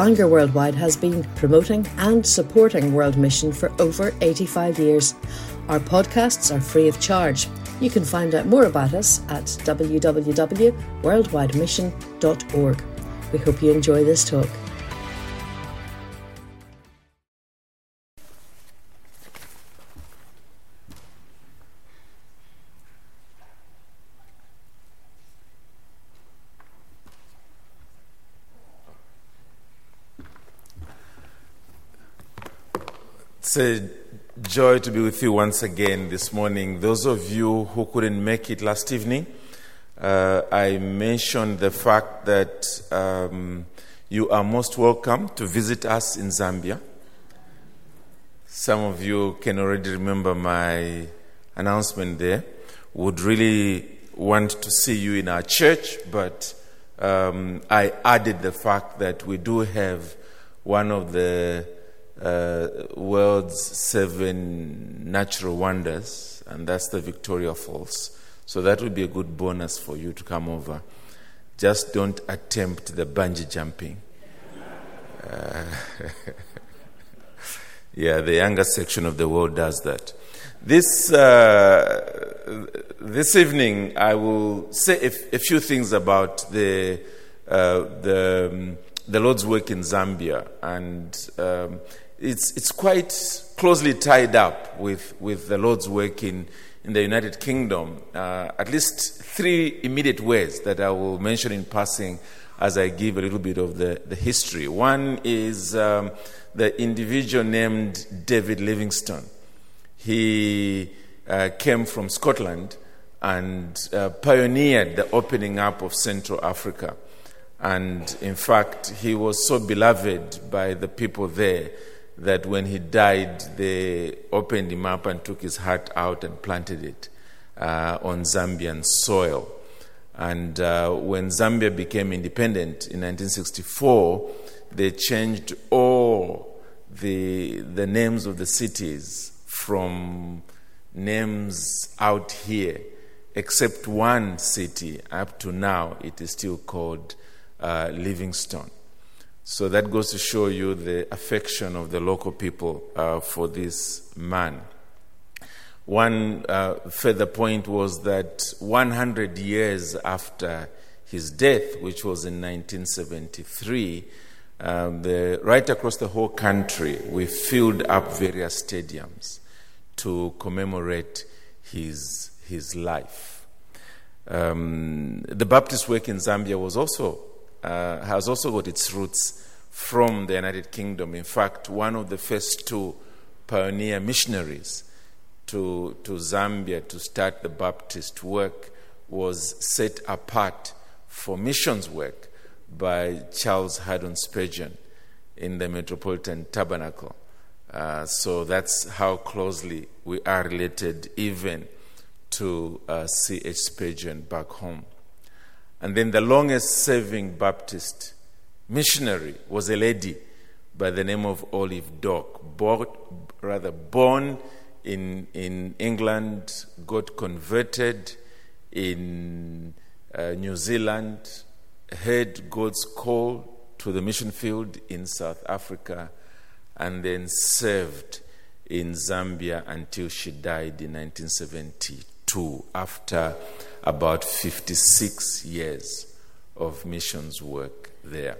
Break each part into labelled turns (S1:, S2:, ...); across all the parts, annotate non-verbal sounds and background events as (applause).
S1: Bangor Worldwide has been promoting and supporting World Mission for over 85 years. Our podcasts are free of charge. You can find out more about us at www.worldwidemission.org. We hope you enjoy this talk.
S2: It's a joy to be with you once again this morning. Those of you who couldn't make it last evening, uh, I mentioned the fact that um, you are most welcome to visit us in Zambia. Some of you can already remember my announcement there. Would really want to see you in our church, but um, I added the fact that we do have one of the uh, world's seven natural wonders, and that's the Victoria Falls. So that would be a good bonus for you to come over. Just don't attempt the bungee jumping. Uh, (laughs) yeah, the younger section of the world does that. This, uh, this evening, I will say a, few things about the, uh, the, um, the Lord's work in Zambia. And um, it's, it's quite closely tied up with, with the Lord's work in, in the United Kingdom. Uh, at least three immediate ways that I will mention in passing as I give a little bit of the, the history. One is um, the individual named David Livingstone. He uh, came from Scotland and uh, pioneered the opening up of Central Africa. And in fact, he was so beloved by the people there that when he died, they opened him up and took his heart out and planted it uh, on Zambian soil. And uh, when Zambia became independent in 1964, they changed all the, the names of the cities from names out here, except one city. Up to now, it is still called uh, Livingstone. So that goes to show you the affection of the local people uh, for this man. One uh, further point was that 100 years after his death, which was in 1973, um, the, right across the whole country, we filled up various stadiums to commemorate his, his life. Um, the Baptist work in Zambia was also uh, has also got its roots from the United Kingdom. In fact, one of the first two pioneer missionaries to, to Zambia to start the Baptist work was set apart for missions work by Charles Haddon Spurgeon in the Metropolitan Tabernacle. Uh, so that's how closely we are related, even to uh, C.H. Spurgeon back home. And then the longest serving Baptist missionary was a lady by the name of Olive Doke, bought, rather born in, in England, got converted in uh, New Zealand, heard God's call to the mission field in South Africa, and then served in Zambia until she died in 1972 after about 56 years of missions work there.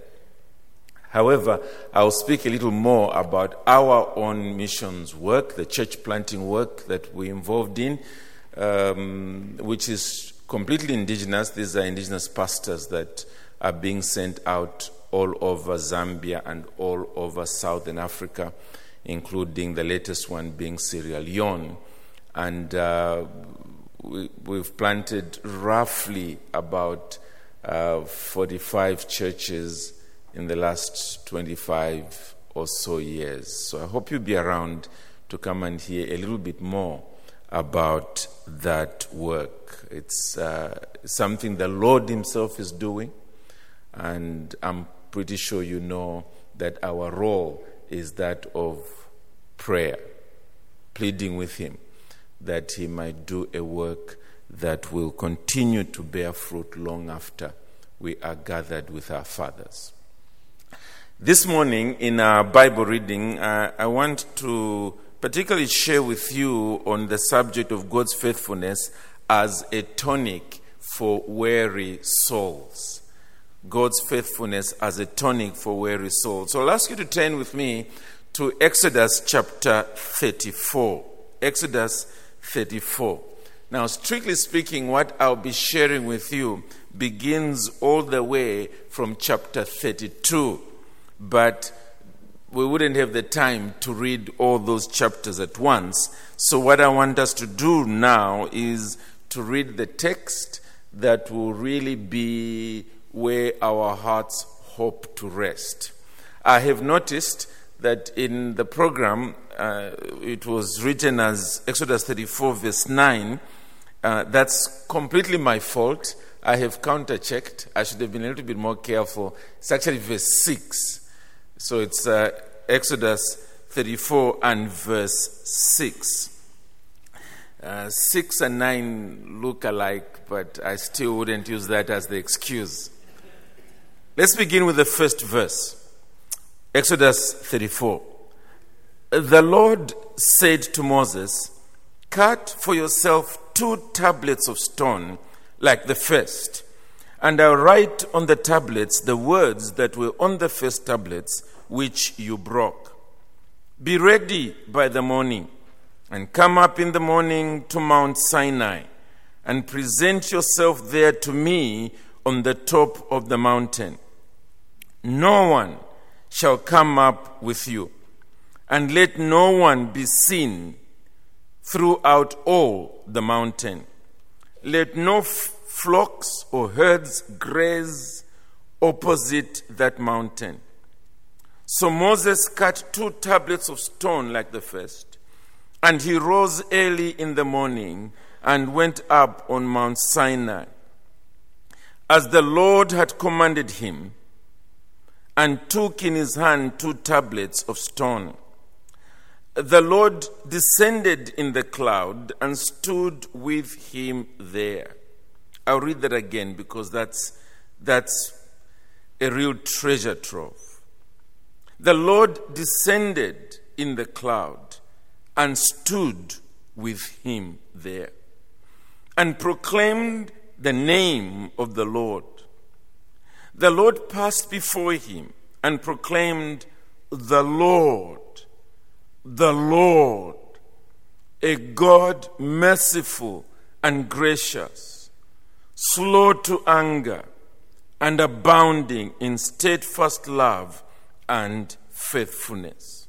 S2: However, I'll speak a little more about our own missions work, the church planting work that we're involved in, um, which is completely indigenous. These are indigenous pastors that are being sent out all over Zambia and all over Southern Africa, including the latest one being Sierra Leone. And uh, we, have planted roughly about uh, 45 churches in the last 25 or so years. So I hope you'll be around to come and hear a little bit more about that work. It's uh, something the Lord Himself is doing, and I'm pretty sure you know that our role is that of prayer, pleading with Him that He might do a work that will continue to bear fruit long after we are gathered with our fathers. This morning, in our Bible reading, uh, I want to particularly share with you on the subject of God's faithfulness as a tonic for weary souls. God's faithfulness as a tonic for weary souls. So I'll ask you to turn with me to Exodus chapter 34. Exodus 34. Now, strictly speaking, what I'll be sharing with you begins all the way from chapter 32 but we wouldn't have the time to read all those chapters at once. So, what I want us to do now is to read the text that will really be where our hearts hope to rest. I have noticed that in the program, uh, it was written as Exodus 34, verse 9. Uh, that's completely my fault. I have counter checked. I should have been a little bit more careful. It's actually verse 6. So it's uh, Exodus 34 and verse 6. Uh, 6 and 9 look alike, but I still wouldn't use that as the excuse. Let's begin with the first verse Exodus 34. The Lord said to Moses, Cut for yourself two tablets of stone like the first, and I'll write on the tablets the words that were on the first tablets which you broke. Be ready by the morning, and come up in the morning to Mount Sinai, and present yourself there to me on the top of the mountain. No one shall come up with you, and let no one be seen throughout all the mountain. Let no f- flocks or herds graze opposite that mountain. So Moses cut two tablets of stone like the first, and he rose early in the morning and went up on Mount Sinai, as the Lord had commanded him, and took in his hand two tablets of stone. The Lord descended in the cloud and stood with him there. I'll read that again because that's, that's a real treasure trove. The Lord descended in the cloud and stood with him there and proclaimed the name of the Lord. The Lord passed before him and proclaimed, The Lord, the Lord, a God merciful and gracious, slow to anger, and abounding in steadfast love and faithfulness.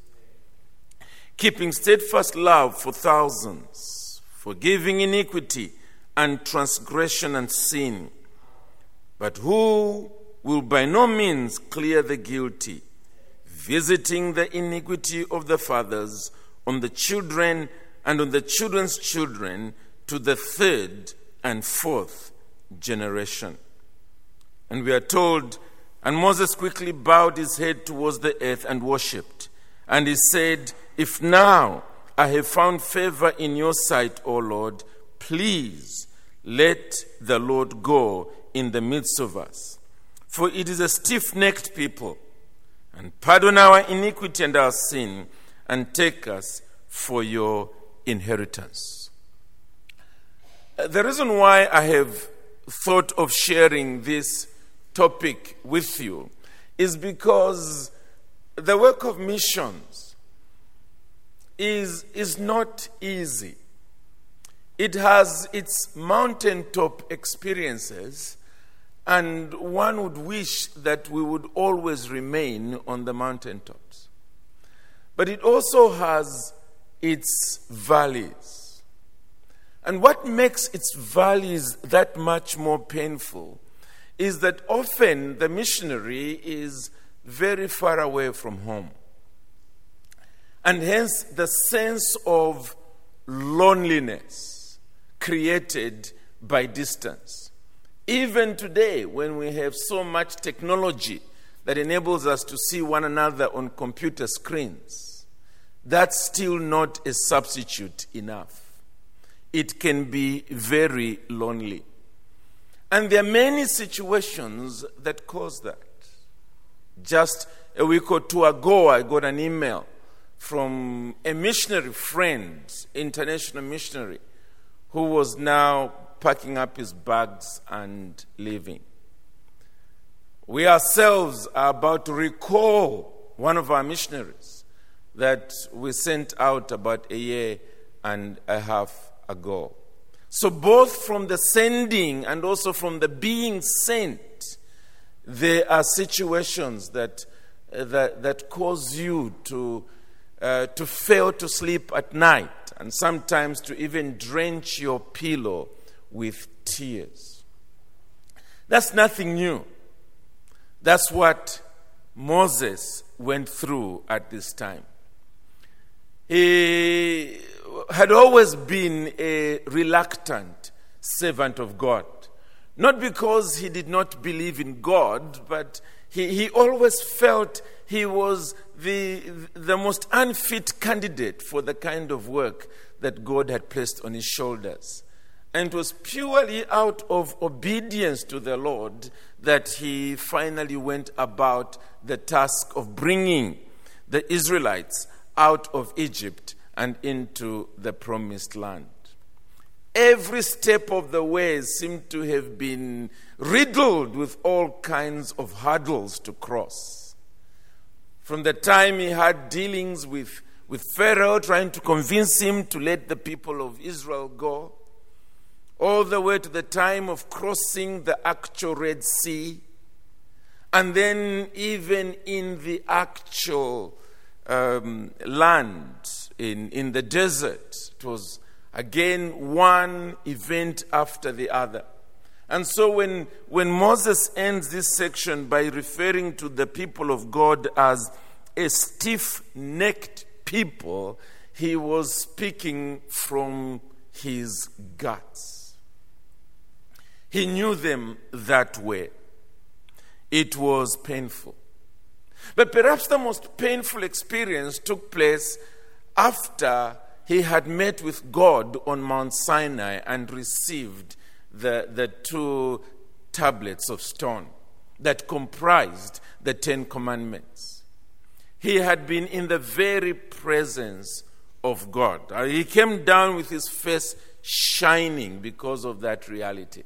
S2: Keeping steadfast love for thousands, forgiving iniquity and transgression and sin, but who will by no means clear the guilty, visiting the iniquity of the fathers on the children and on the children's children to the third and fourth generation. And we are told and Moses quickly bowed his head towards the earth and worshipped. And he said, If now I have found favor in your sight, O Lord, please let the Lord go in the midst of us. For it is a stiff necked people. And pardon our iniquity and our sin, and take us for your inheritance. The reason why I have thought of sharing this topic with you is because the work of missions is, is not easy. It has its mountaintop experiences, and one would wish that we would always remain on the mountaintops. But it also has its valleys. And what makes its valleys that much more painful is that often the missionary is very far away from home. And hence the sense of loneliness created by distance. Even today, when we have so much technology that enables us to see one another on computer screens, that's still not a substitute enough. It can be very lonely. And there are many situations that cause that. Just a week or two ago, I got an email from a missionary friend, international missionary, who was now packing up his bags and leaving. We ourselves are about to recall one of our missionaries that we sent out about a year and a half ago. So, both from the sending and also from the being sent, there are situations that, uh, that, that cause you to, uh, to fail to sleep at night and sometimes to even drench your pillow with tears. That's nothing new. That's what Moses went through at this time. He had always been a reluctant servant of God. Not because he did not believe in God, but he, he always felt he was the, the most unfit candidate for the kind of work that God had placed on his shoulders. And it was purely out of obedience to the Lord that he finally went about the task of bringing the Israelites out of Egypt and into the promised land. Every step of the way seemed to have been riddled with all kinds of hurdles to cross. From the time he had dealings with, with Pharaoh, trying to convince him to let the people of Israel go, all the way to the time of crossing the actual Red Sea, and then even in the actual um, land, in, in the desert, it was again one event after the other. And so when, when Moses ends this section by referring to the people of God as a stiff necked people, he was speaking from his guts. He knew them that way. It was painful. But perhaps the most painful experience took place after he had met with God on Mount Sinai and received the, the two tablets of stone that comprised the Ten Commandments. He had been in the very presence of God. Uh, he came down with his face shining because of that reality.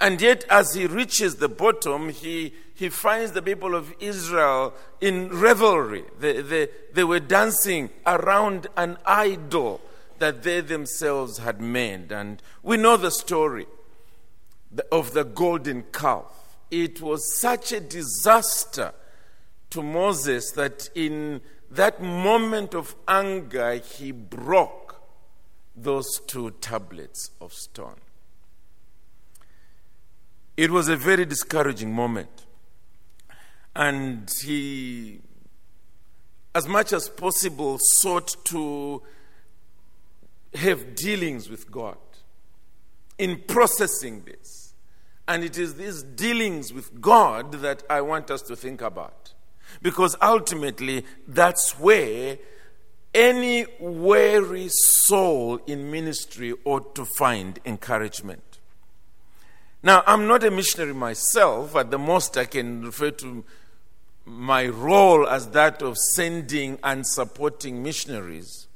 S2: And yet, as he reaches the bottom, he, he finds the people of Israel in revelry. They, they, they were dancing around an idol that they themselves had made. And we know the story of the golden calf. It was such a disaster to Moses that in that moment of anger, he broke those two tablets of stone. It was a very discouraging moment. And he, as much as possible, sought to have dealings with God in processing this. And it is these dealings with God that I want us to think about. Because ultimately, that's where any weary soul in ministry ought to find encouragement. Now, I'm not a missionary myself. At the most, I can refer to my role as that of sending and supporting missionaries.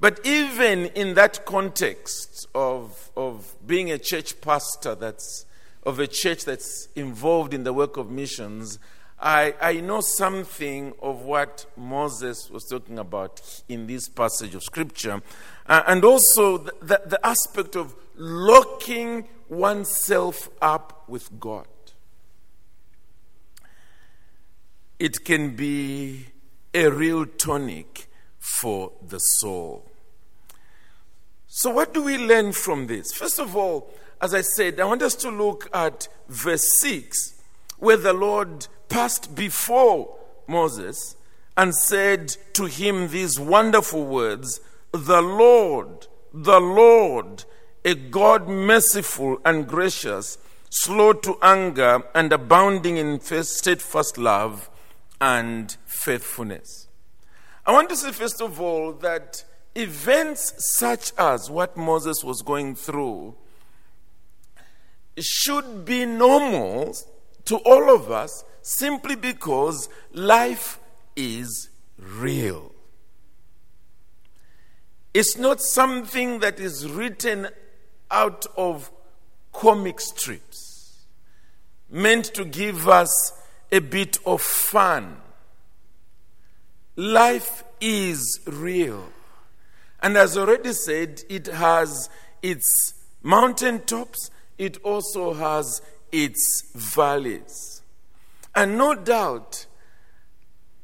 S2: But even in that context of, of being a church pastor that's of a church that's involved in the work of missions, I, I know something of what Moses was talking about in this passage of Scripture, uh, and also the, the, the aspect of locking oneself up with God. It can be a real tonic for the soul. So, what do we learn from this? First of all, as I said, I want us to look at verse 6, where the Lord passed before Moses and said to him these wonderful words The Lord, the Lord a God merciful and gracious, slow to anger, and abounding in steadfast love and faithfulness. I want to say, first of all, that events such as what Moses was going through should be normal to all of us simply because life is real. It's not something that is written out of comic strips, meant to give us a bit of fun. Life is real. And as already said, it has its mountaintops, it also has its valleys. And no doubt,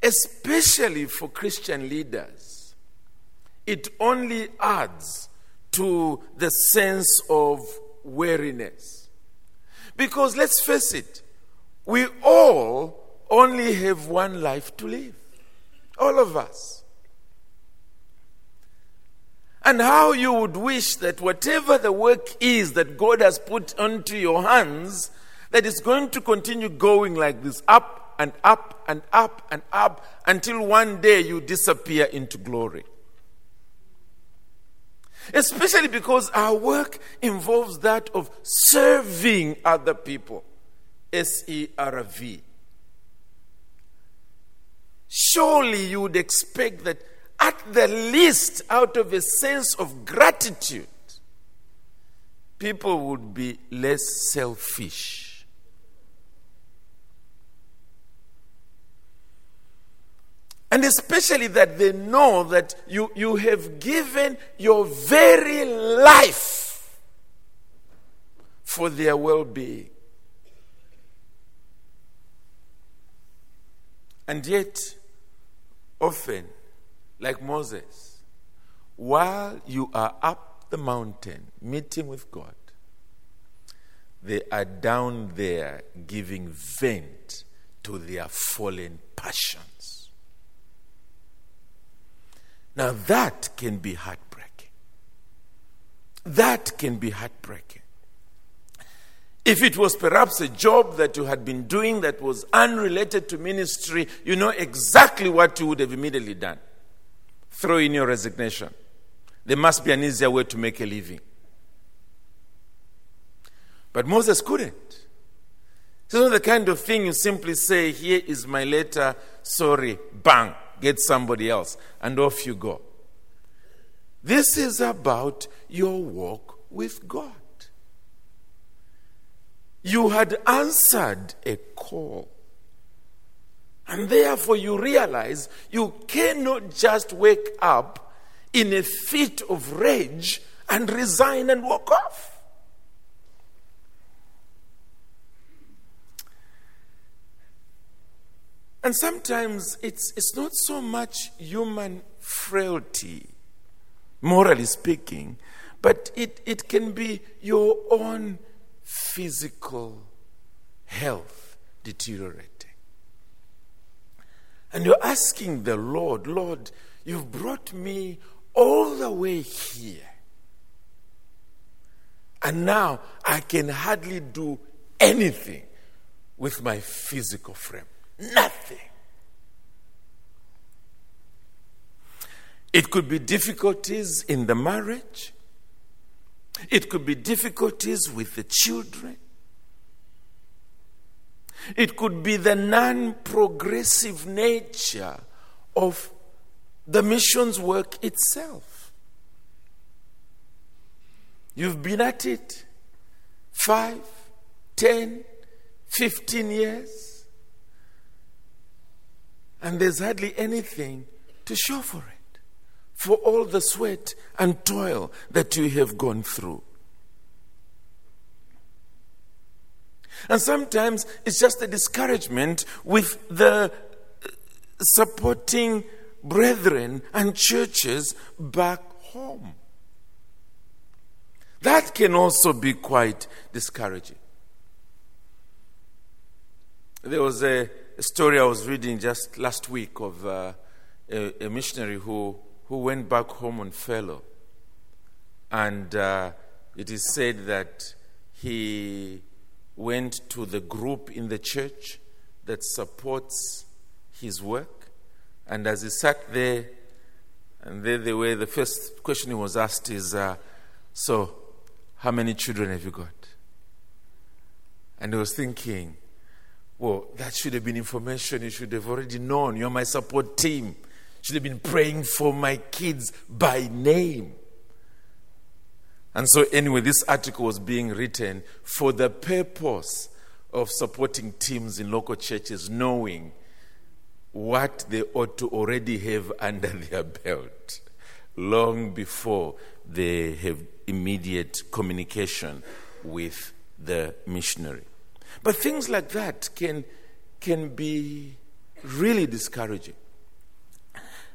S2: especially for Christian leaders, it only adds to the sense of weariness. Because let's face it, we all only have one life to live. All of us. And how you would wish that whatever the work is that God has put onto your hands, that it's going to continue going like this, up and up and up and up until one day you disappear into glory. Especially because our work involves that of serving other people. S E R V. Surely you would expect that at the least, out of a sense of gratitude, people would be less selfish. And especially that they know that you, you have given your very life for their well being. And yet, often, like Moses, while you are up the mountain meeting with God, they are down there giving vent to their fallen passions. Now, that can be heartbreaking. That can be heartbreaking. If it was perhaps a job that you had been doing that was unrelated to ministry, you know exactly what you would have immediately done throw in your resignation. There must be an easier way to make a living. But Moses couldn't. It's not the kind of thing you simply say, Here is my letter, sorry, bang, get somebody else, and off you go. This is about your walk with God. You had answered a call. And therefore, you realize you cannot just wake up in a fit of rage and resign and walk off. And sometimes it's, it's not so much human frailty, morally speaking, but it, it can be your own physical health deteriorating. And you're asking the Lord, Lord, you've brought me all the way here. And now I can hardly do anything with my physical frame. Nothing. It could be difficulties in the marriage. It could be difficulties with the children. It could be the non progressive nature of the missions work itself. You've been at it five, ten, fifteen years, and there's hardly anything to show for it, for all the sweat and toil that you have gone through. And sometimes it's just a discouragement with the uh, supporting brethren and churches back home. That can also be quite discouraging. There was a, a story I was reading just last week of uh, a, a, missionary who, who went back home on furlough. And uh, it is said that he went to the group in the church that supports his work. And as he sat there, and there the way the first question he was asked is, uh, So, how many children have you got? And he was thinking, Well, that should have been information you should have already known. You're my support team. Should have been praying for my kids by name. And so, anyway, this article was being written for the purpose of supporting teams in local churches, knowing what they ought to already have (laughs) under their belt long before they have immediate communication with the missionary. But things like that can, can be really discouraging.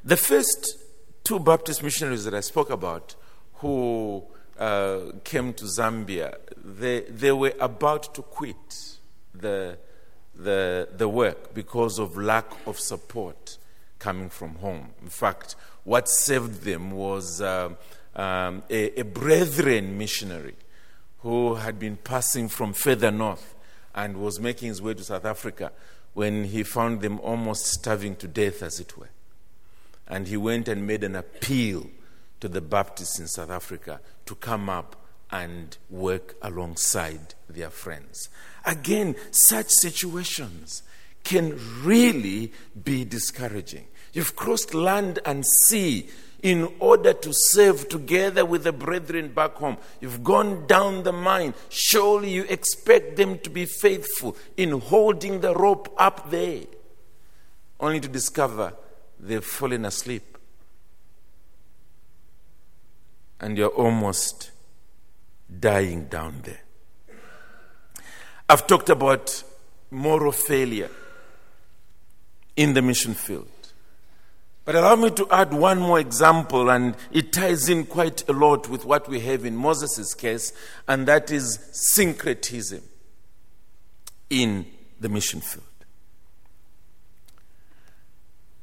S2: The first two Baptist missionaries that I spoke about who uh, came to Zambia, they, they were about to quit the, the, the work because of lack of support coming from home. In fact, what saved them was uh, um, a, a brethren missionary who had been passing from further north and was making his way to South Africa when he found them almost starving to death, as it were. And he went and made an appeal to the Baptists in South Africa to come up and work alongside their friends. Again, such situations can really be discouraging. You've crossed land and sea in order to serve together with the brethren back home. You've gone down the mine. Surely you expect them to be faithful in holding the rope up there, only to discover they've fallen asleep. And you're almost dying down there. I've talked about moral failure in the mission field. But allow me to add one more example, and it ties in quite a lot with what we have in Moses' case, and that is syncretism in the mission field.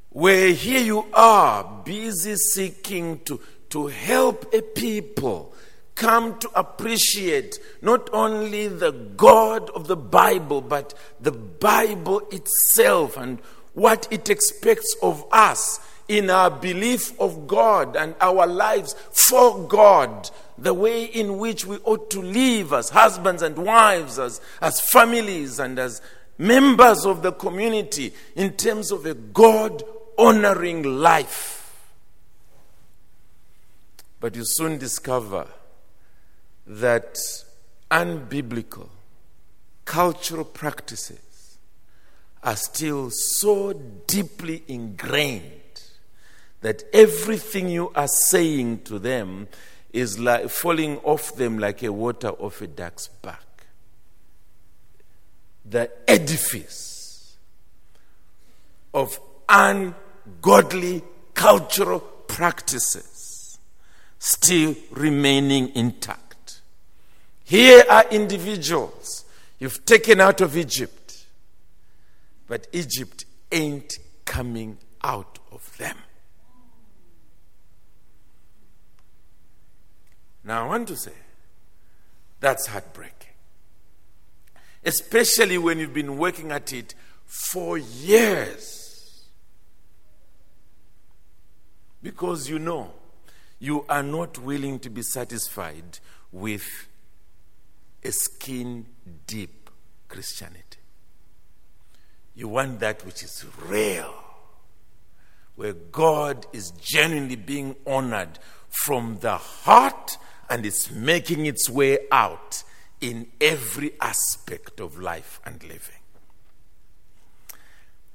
S2: Where here you are, busy seeking to, to help a people come to appreciate not only the God of the Bible, but the Bible itself and what it expects of us in our belief of God and our lives for God, the way in which we ought to live as husbands and wives, as, as families, and as members of the community in terms of a God honoring life. But you soon discover that unbiblical cultural practices are still so deeply ingrained that everything you are saying to them is like falling off them like a water off a duck's back. The edifice of ungodly cultural practices still remaining intact. Here are individuals you've taken out of Egypt, but Egypt ain't coming out of them. Now, I want to say that's heartbreaking. Especially when you've been working at it for years. Because you know you are not willing to be satisfied with a skin deep Christianity. You want that which is real, where God is genuinely being honored from the heart and it's making its way out in every aspect of life and living.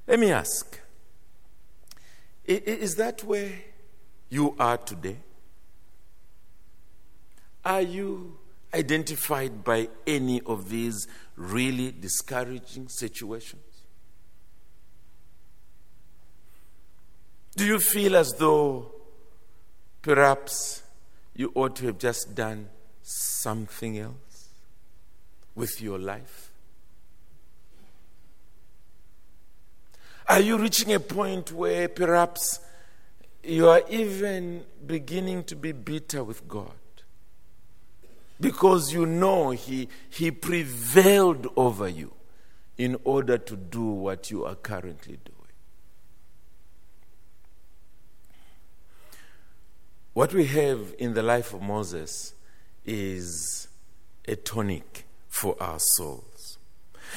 S2: Let me ask is that where you are today? Are you identified by any of these really discouraging situations? Do you feel as though perhaps you ought to have just done something else with your life? Are you reaching a point where perhaps you are even beginning to be bitter with God? Because you know He, he prevailed over you in order to do what you are currently doing. What we have in the life of Moses is a tonic for our souls.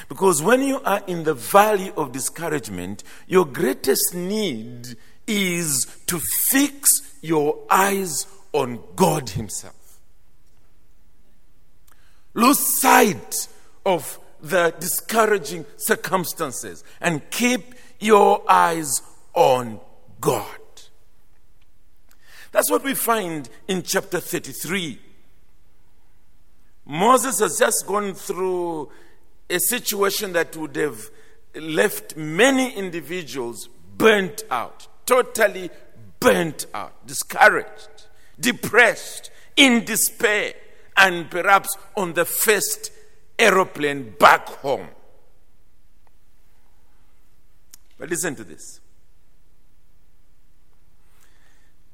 S2: Because when you are in the valley of discouragement, your greatest need is to fix your eyes on God Himself. Lose sight of the discouraging circumstances and keep your eyes on God. That's what we find in chapter 33. Moses has just gone through a situation that would have left many individuals burnt out, totally burnt out, discouraged, depressed, in despair, and perhaps on the first aeroplane back home. But listen to this.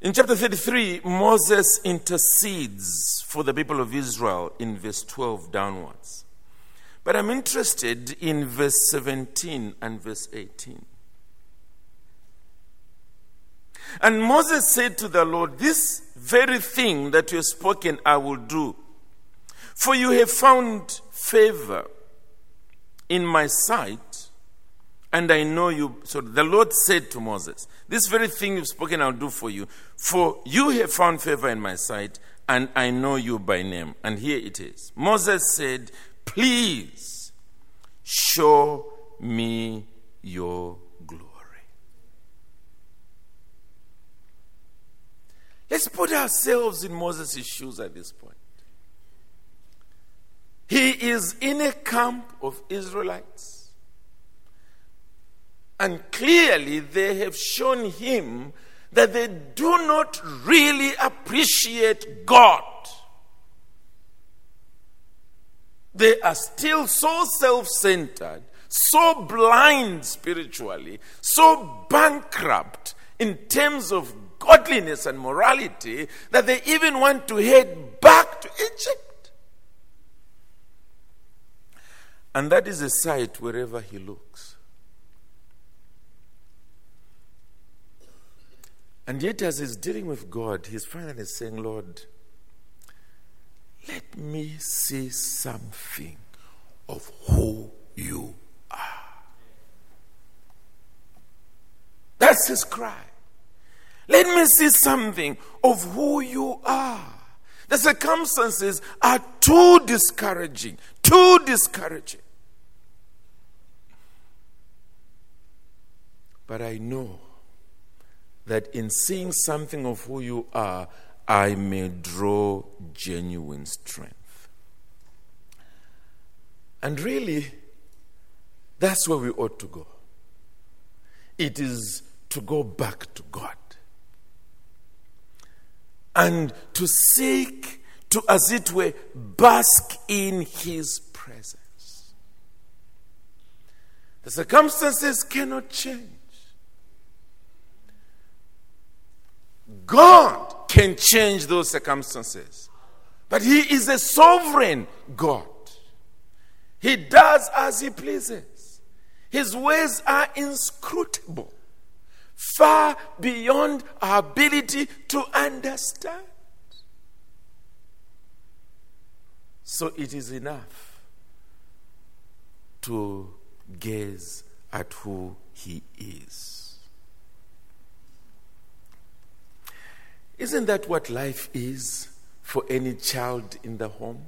S2: In chapter 33, Moses intercedes for the people of Israel in verse 12 downwards. But I'm interested in verse 17 and verse 18. And Moses said to the Lord, This very thing that you have spoken I will do. For you have found favor in my sight, and I know you. So the Lord said to Moses, This very thing you've spoken I'll do for you. For you have found favor in my sight, and I know you by name. And here it is. Moses said, Please show me your glory. Let's put ourselves in Moses' shoes at this point. He is in a camp of Israelites. And clearly, they have shown him that they do not really appreciate God. They are still so self centered, so blind spiritually, so bankrupt in terms of godliness and morality that they even want to head back to Egypt. And that is a sight wherever he looks. And yet, as he's dealing with God, he's finally saying, Lord, let me see something of who you are. That's his cry. Let me see something of who you are. The circumstances are too discouraging, too discouraging. But I know that in seeing something of who you are, I may draw genuine strength. And really, that's where we ought to go. It is to go back to God and to seek to, as it were, bask in His presence. The circumstances cannot change. God can change those circumstances. But He is a sovereign God. He does as He pleases. His ways are inscrutable, far beyond our ability to understand. So it is enough to gaze at who He is. Isn't that what life is for any child in the home?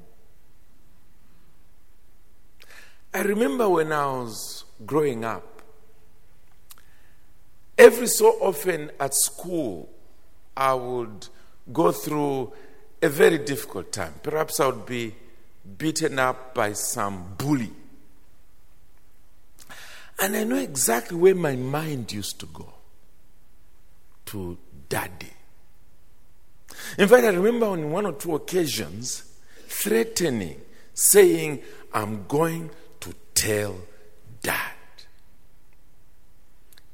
S2: I remember when I was growing up, every so often at school, I would go through a very difficult time. Perhaps I would be beaten up by some bully. And I know exactly where my mind used to go to daddy. In fact, I remember on one or two occasions threatening, saying, I'm going to tell dad.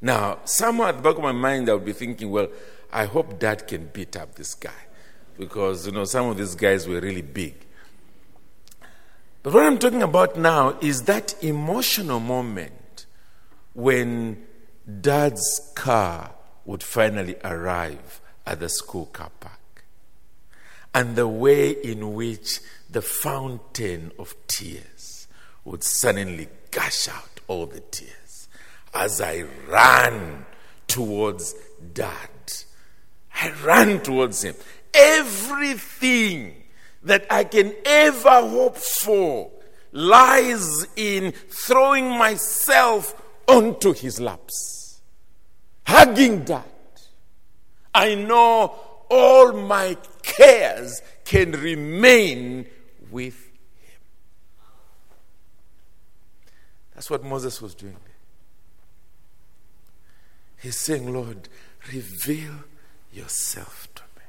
S2: Now, somewhere at the back of my mind, I would be thinking, well, I hope dad can beat up this guy. Because, you know, some of these guys were really big. But what I'm talking about now is that emotional moment when dad's car would finally arrive at the school car park and the way in which the fountain of tears would suddenly gush out all the tears as I ran towards dad. I ran towards him. Everything that I can ever hope for lies in throwing myself onto his laps, hugging dad. I know all my cares can remain with him. That's what Moses was doing. He's saying, Lord, reveal yourself to me.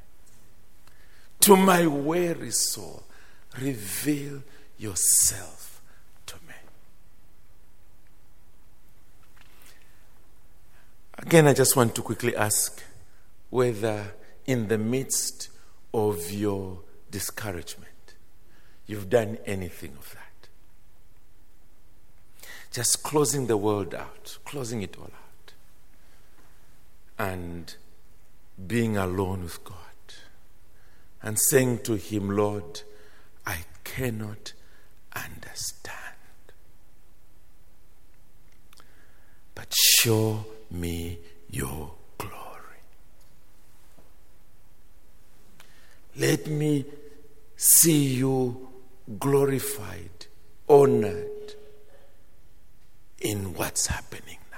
S2: To my weary soul, reveal yourself to me. Again, I just want to quickly ask whether in the midst of your discouragement, you've done anything of that. Just closing the world out, closing it all out, and being alone with God, and saying to Him, Lord, I cannot understand. But show me your glory. Let me see you glorified, honored in what's happening now.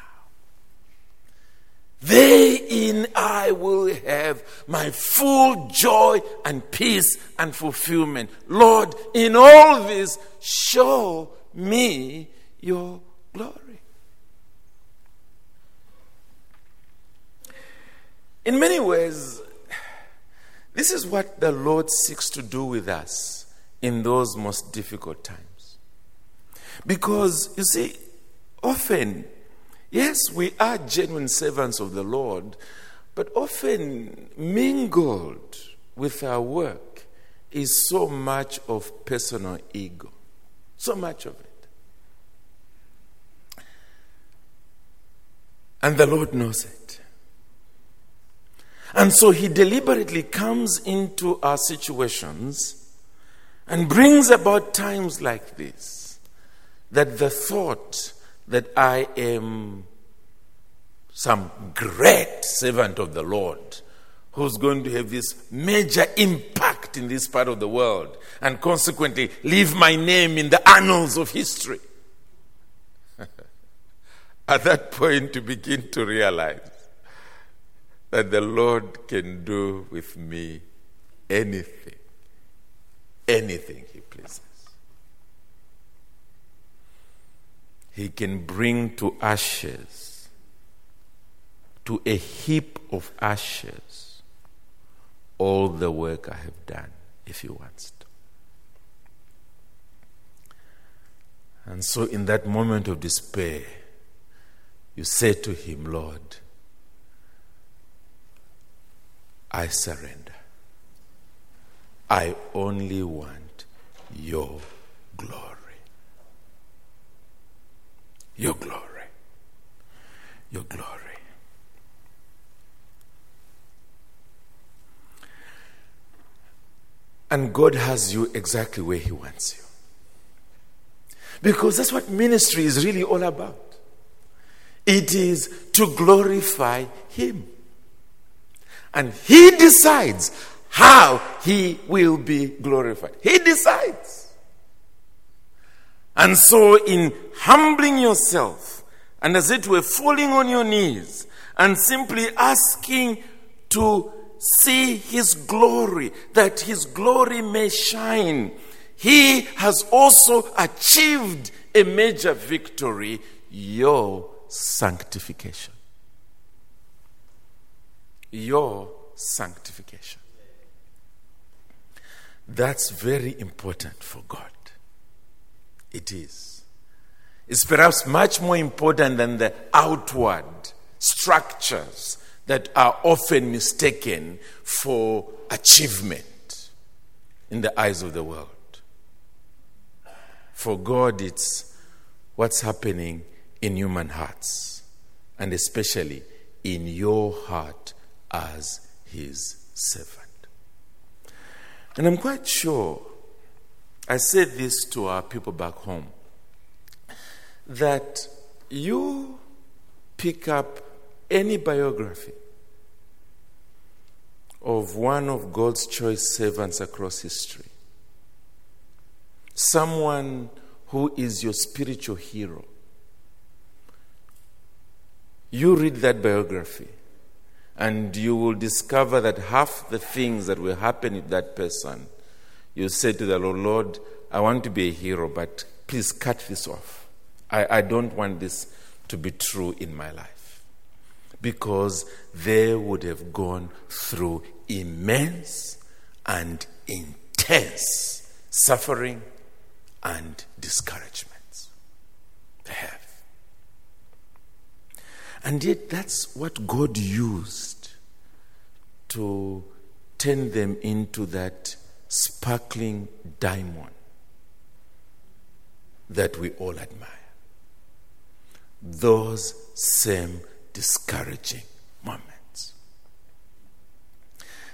S2: Therein I will have my full joy and peace and fulfillment. Lord, in all this, show me your glory. In many ways, this is what the Lord seeks to do with us in those most difficult times. Because, you see, often, yes, we are genuine servants of the Lord, but often mingled with our work is so much of personal ego. So much of it. And the Lord knows it. And so he deliberately comes into our situations and brings about times like this that the thought that I am some great servant of the Lord who's going to have this major impact in this part of the world and consequently leave my name in the annals of history. (laughs) At that point, to begin to realize that the Lord can do with me anything, anything He pleases. He can bring to ashes, to a heap of ashes, all the work I have done if He wants to. And so, in that moment of despair, you say to Him, Lord, I surrender. I only want your glory. Your glory. Your glory. And God has you exactly where He wants you. Because that's what ministry is really all about. It is to glorify Him. And He decides how He will be glorified. He decides. And so, in humbling yourself, and as it were, falling on your knees, and simply asking to see His glory, that His glory may shine, He has also achieved a major victory your sanctification your sanctification. That's very important for God. It is. It's perhaps much more important than the outward structures that are often mistaken for achievement in the eyes of the world. For God, it's what's happening in human hearts, and especially in your heart as his servant. And I'm quite sure I said this to our people back home that you pick up any biography of one of God's choice servants across history, someone who is your spiritual hero. You read that biography, and you will discover that half the things that will happen with that person, you say to the Lord, Lord, I want to be a hero, but please cut this off. I, I don't want this to be true in my life. Because they would have gone through immense and intense suffering and discouragements. They have. And yet, that's what God used to turn them into that sparkling diamond that we all admire. Those same discouraging moments.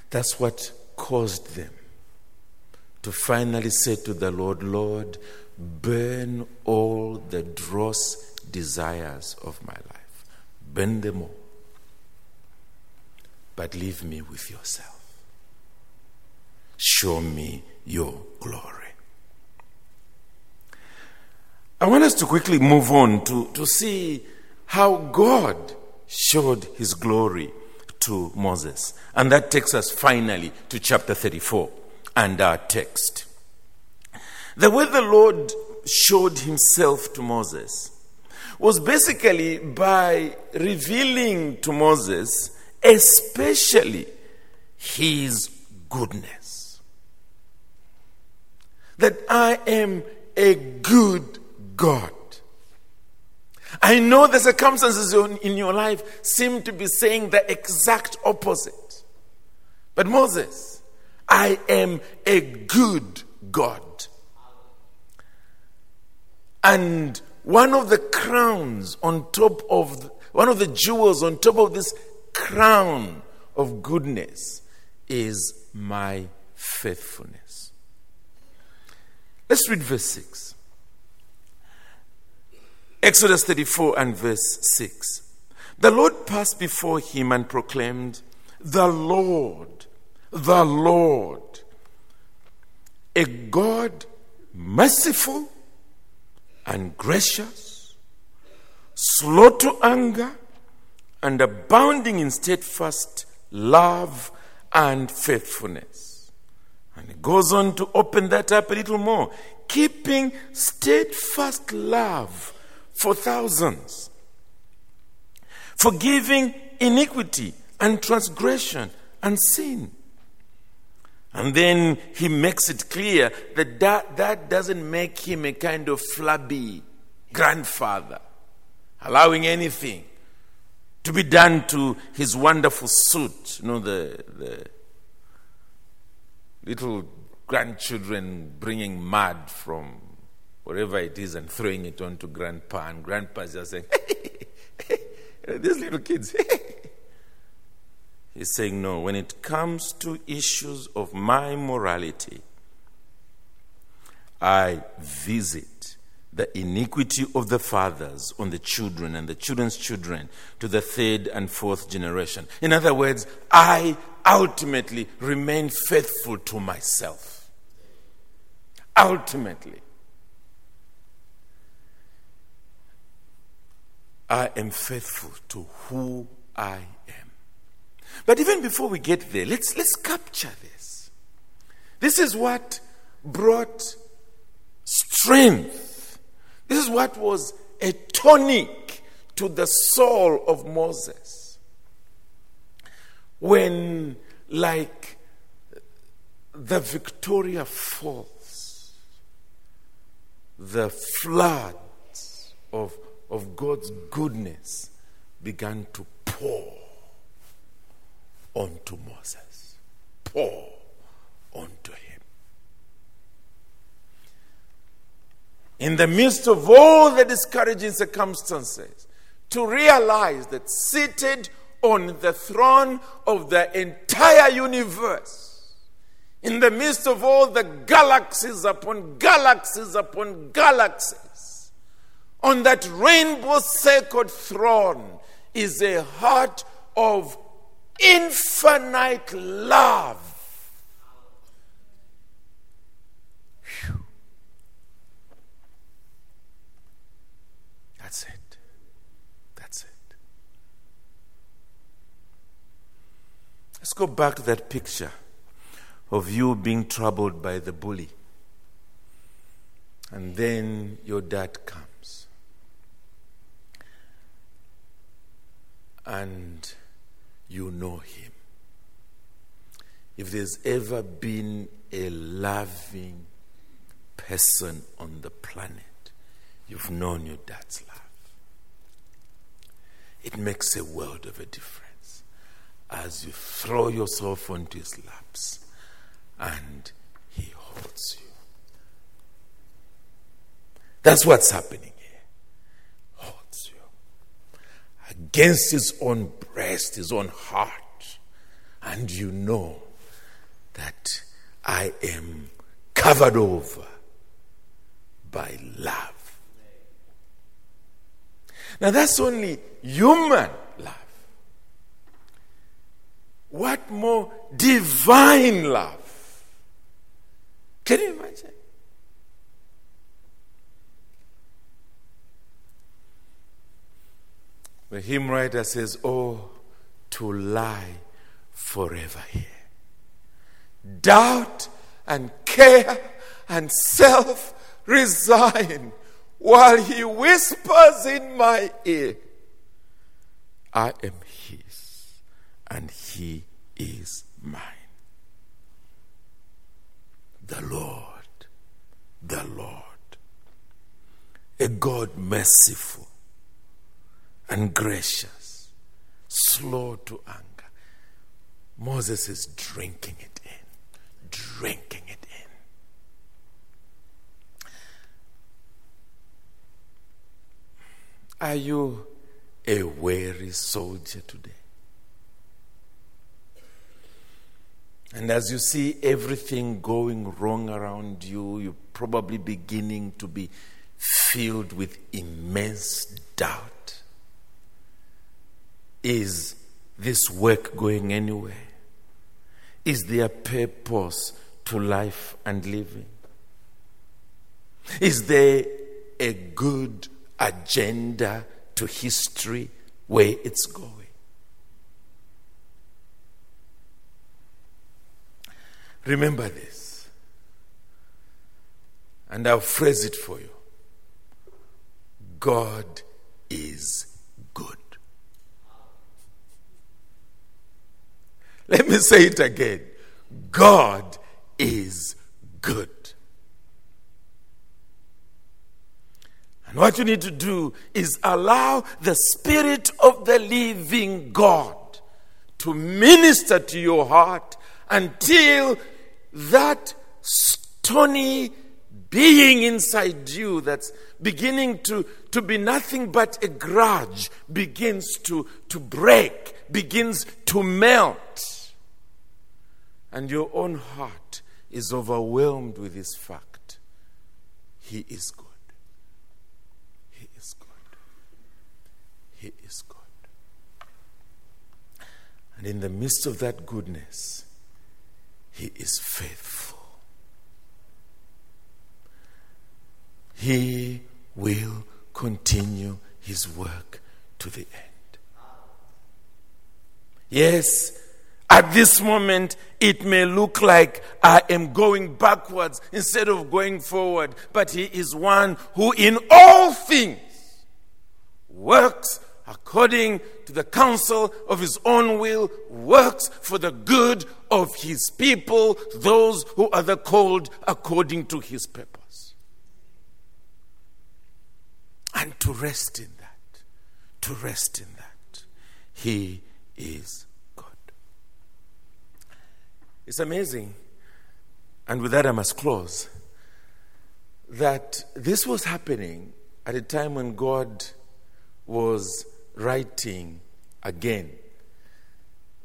S2: That's what caused them to finally say to the Lord, Lord, burn all the dross desires of my life. Burn them all. But leave me with yourself. Show me your glory. I want us to quickly move on to, to see how God showed his glory to Moses. And that takes us finally to chapter 34 and our text. The way the Lord showed himself to Moses was basically by revealing to Moses, especially his goodness. That I am a good God. I know the circumstances in your life seem to be saying the exact opposite. But Moses, I am a good God. And one of the crowns on top of, one of the jewels on top of this crown of goodness is my faithfulness. Let's read verse 6. Exodus 34 and verse 6. The Lord passed before him and proclaimed, The Lord, the Lord, a God merciful and gracious, slow to anger, and abounding in steadfast love and faithfulness. And he goes on to open that up a little more, keeping steadfast love for thousands, forgiving iniquity and transgression and sin. And then he makes it clear that, that that doesn't make him a kind of flabby grandfather, allowing anything to be done to his wonderful suit. You know, the, the little grandchildren bringing mud from wherever it is and throwing it onto grandpa, and grandpa's just saying, these little kids. He's saying, no, when it comes to issues of my morality, I visit the iniquity of the fathers on the children and the children's children to the third and fourth generation. In other words, I ultimately remain faithful to myself. Ultimately. I am faithful to who I am. But even before we get there, let's, let's capture this. This is what brought strength. This is what was a tonic to the soul of Moses. When, like the Victoria Falls, the floods of of God's goodness began to pour onto Moses. Pour onto him. In the midst of all the discouraging circumstances, to realize that seated on the throne of the entire universe, in the midst of all the galaxies upon galaxies upon galaxies, on that rainbow sacred throne is a heart of infinite love. That's it. That's it. Let's go back to that picture of you being troubled by the bully. And then your dad comes. And you know him. If there's ever been a loving person on the planet, you've known your dad's love. It makes a world of a difference as you throw yourself onto his laps and he holds you. That's what's happening here. Holds you against his own breast, his own heart. And you know that I am covered over by love. Now, that's only human love. What more divine love? Can you imagine? The hymn writer says, Oh, to lie forever here. Doubt and care and self resign while he whispers in my ear, I am his and he is mine. The Lord, the Lord, a God merciful and gracious, slow to anger. Moses is drinking it in, drinking it in. Are you a weary soldier today? And as you see everything going wrong around you, you're probably beginning to be filled with immense doubt. Is this work going anywhere? Is there a purpose to life and living? Is there a good agenda to history where it's going? Remember this. And I'll phrase it for you God is good. Let me say it again God is good. And what you need to do is allow the Spirit of the living God to minister to your heart until that stony being inside you that's beginning to, to be nothing but a grudge begins to, to break, begins to melt. And your own heart is overwhelmed with this fact. He is good. He is good. He is good. And in the midst of that goodness, he is faithful. He will continue His work to the end. Yes, at this moment, it may look like I am going backwards instead of going forward, but He is one who, in all things, works according to the counsel of his own will, works for the good of his people, those who are the called according to his purpose. And to rest in that, to rest in that, he is God. It's amazing, and with that I must close, that this was happening at a time when God was writing again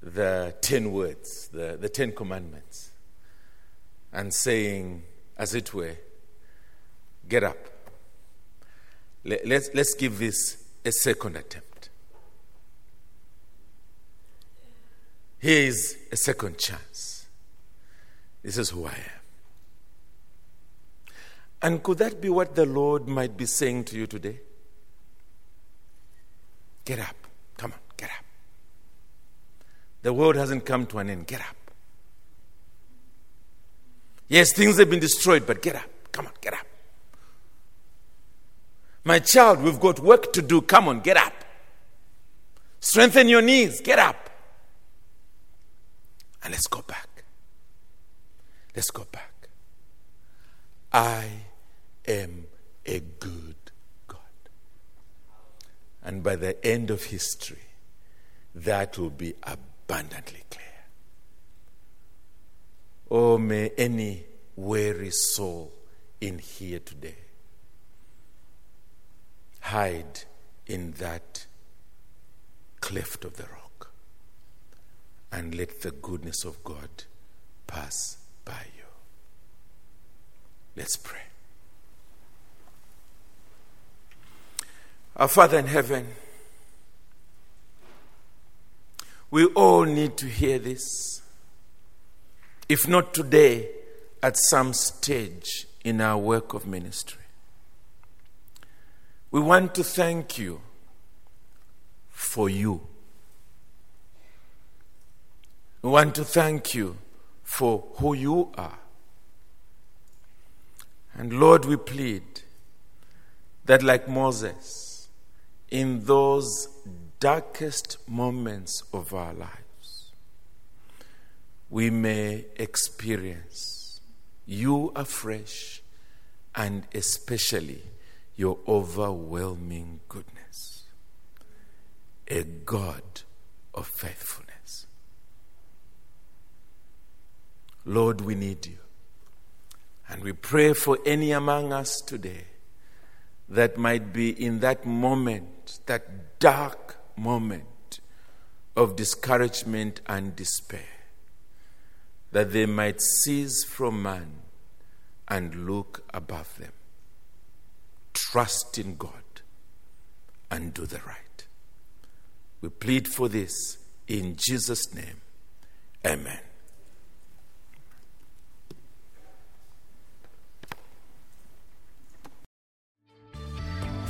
S2: the ten words, the, the ten commandments, and saying, as it were, get up let's, let's give this a second attempt. Here is a second chance. This is who I am. And could that be what the Lord might be saying to you today? Get up. Come on, get up. The world hasn't come to an end. Get up. Yes, things have been destroyed, but get up. Come on, get up. My child, we've got work to do. Come on, get up. Strengthen your knees. Get up. And let's go back. Let's go back. I am a good God. And by the end of history, that will be abundantly clear. Oh, may any weary soul in here today hide in that cleft of the rock and let the goodness of God pass by you. Let's pray. Our Father in heaven, we all need to hear this. If not today, at some stage in our work of ministry. We want to thank you for you. We want to thank you for who you are. And Lord, we plead that, like Moses, in those darkest moments of our lives, we may experience you afresh and especially your overwhelming goodness, a God of faithfulness. Lord, we need you. And we pray for any among us today that might be in that moment, that dark moment of discouragement and despair, that they might cease from man and look above them. Trust in God and do the right. We plead for this in Jesus' name. Amen.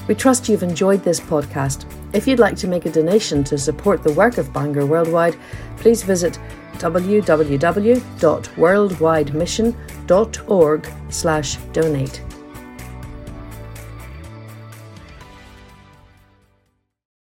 S1: We trust you've enjoyed this podcast. If you'd like to make a donation to support the work of Bangor Worldwide, please visit www.worldwidemission.org/donate.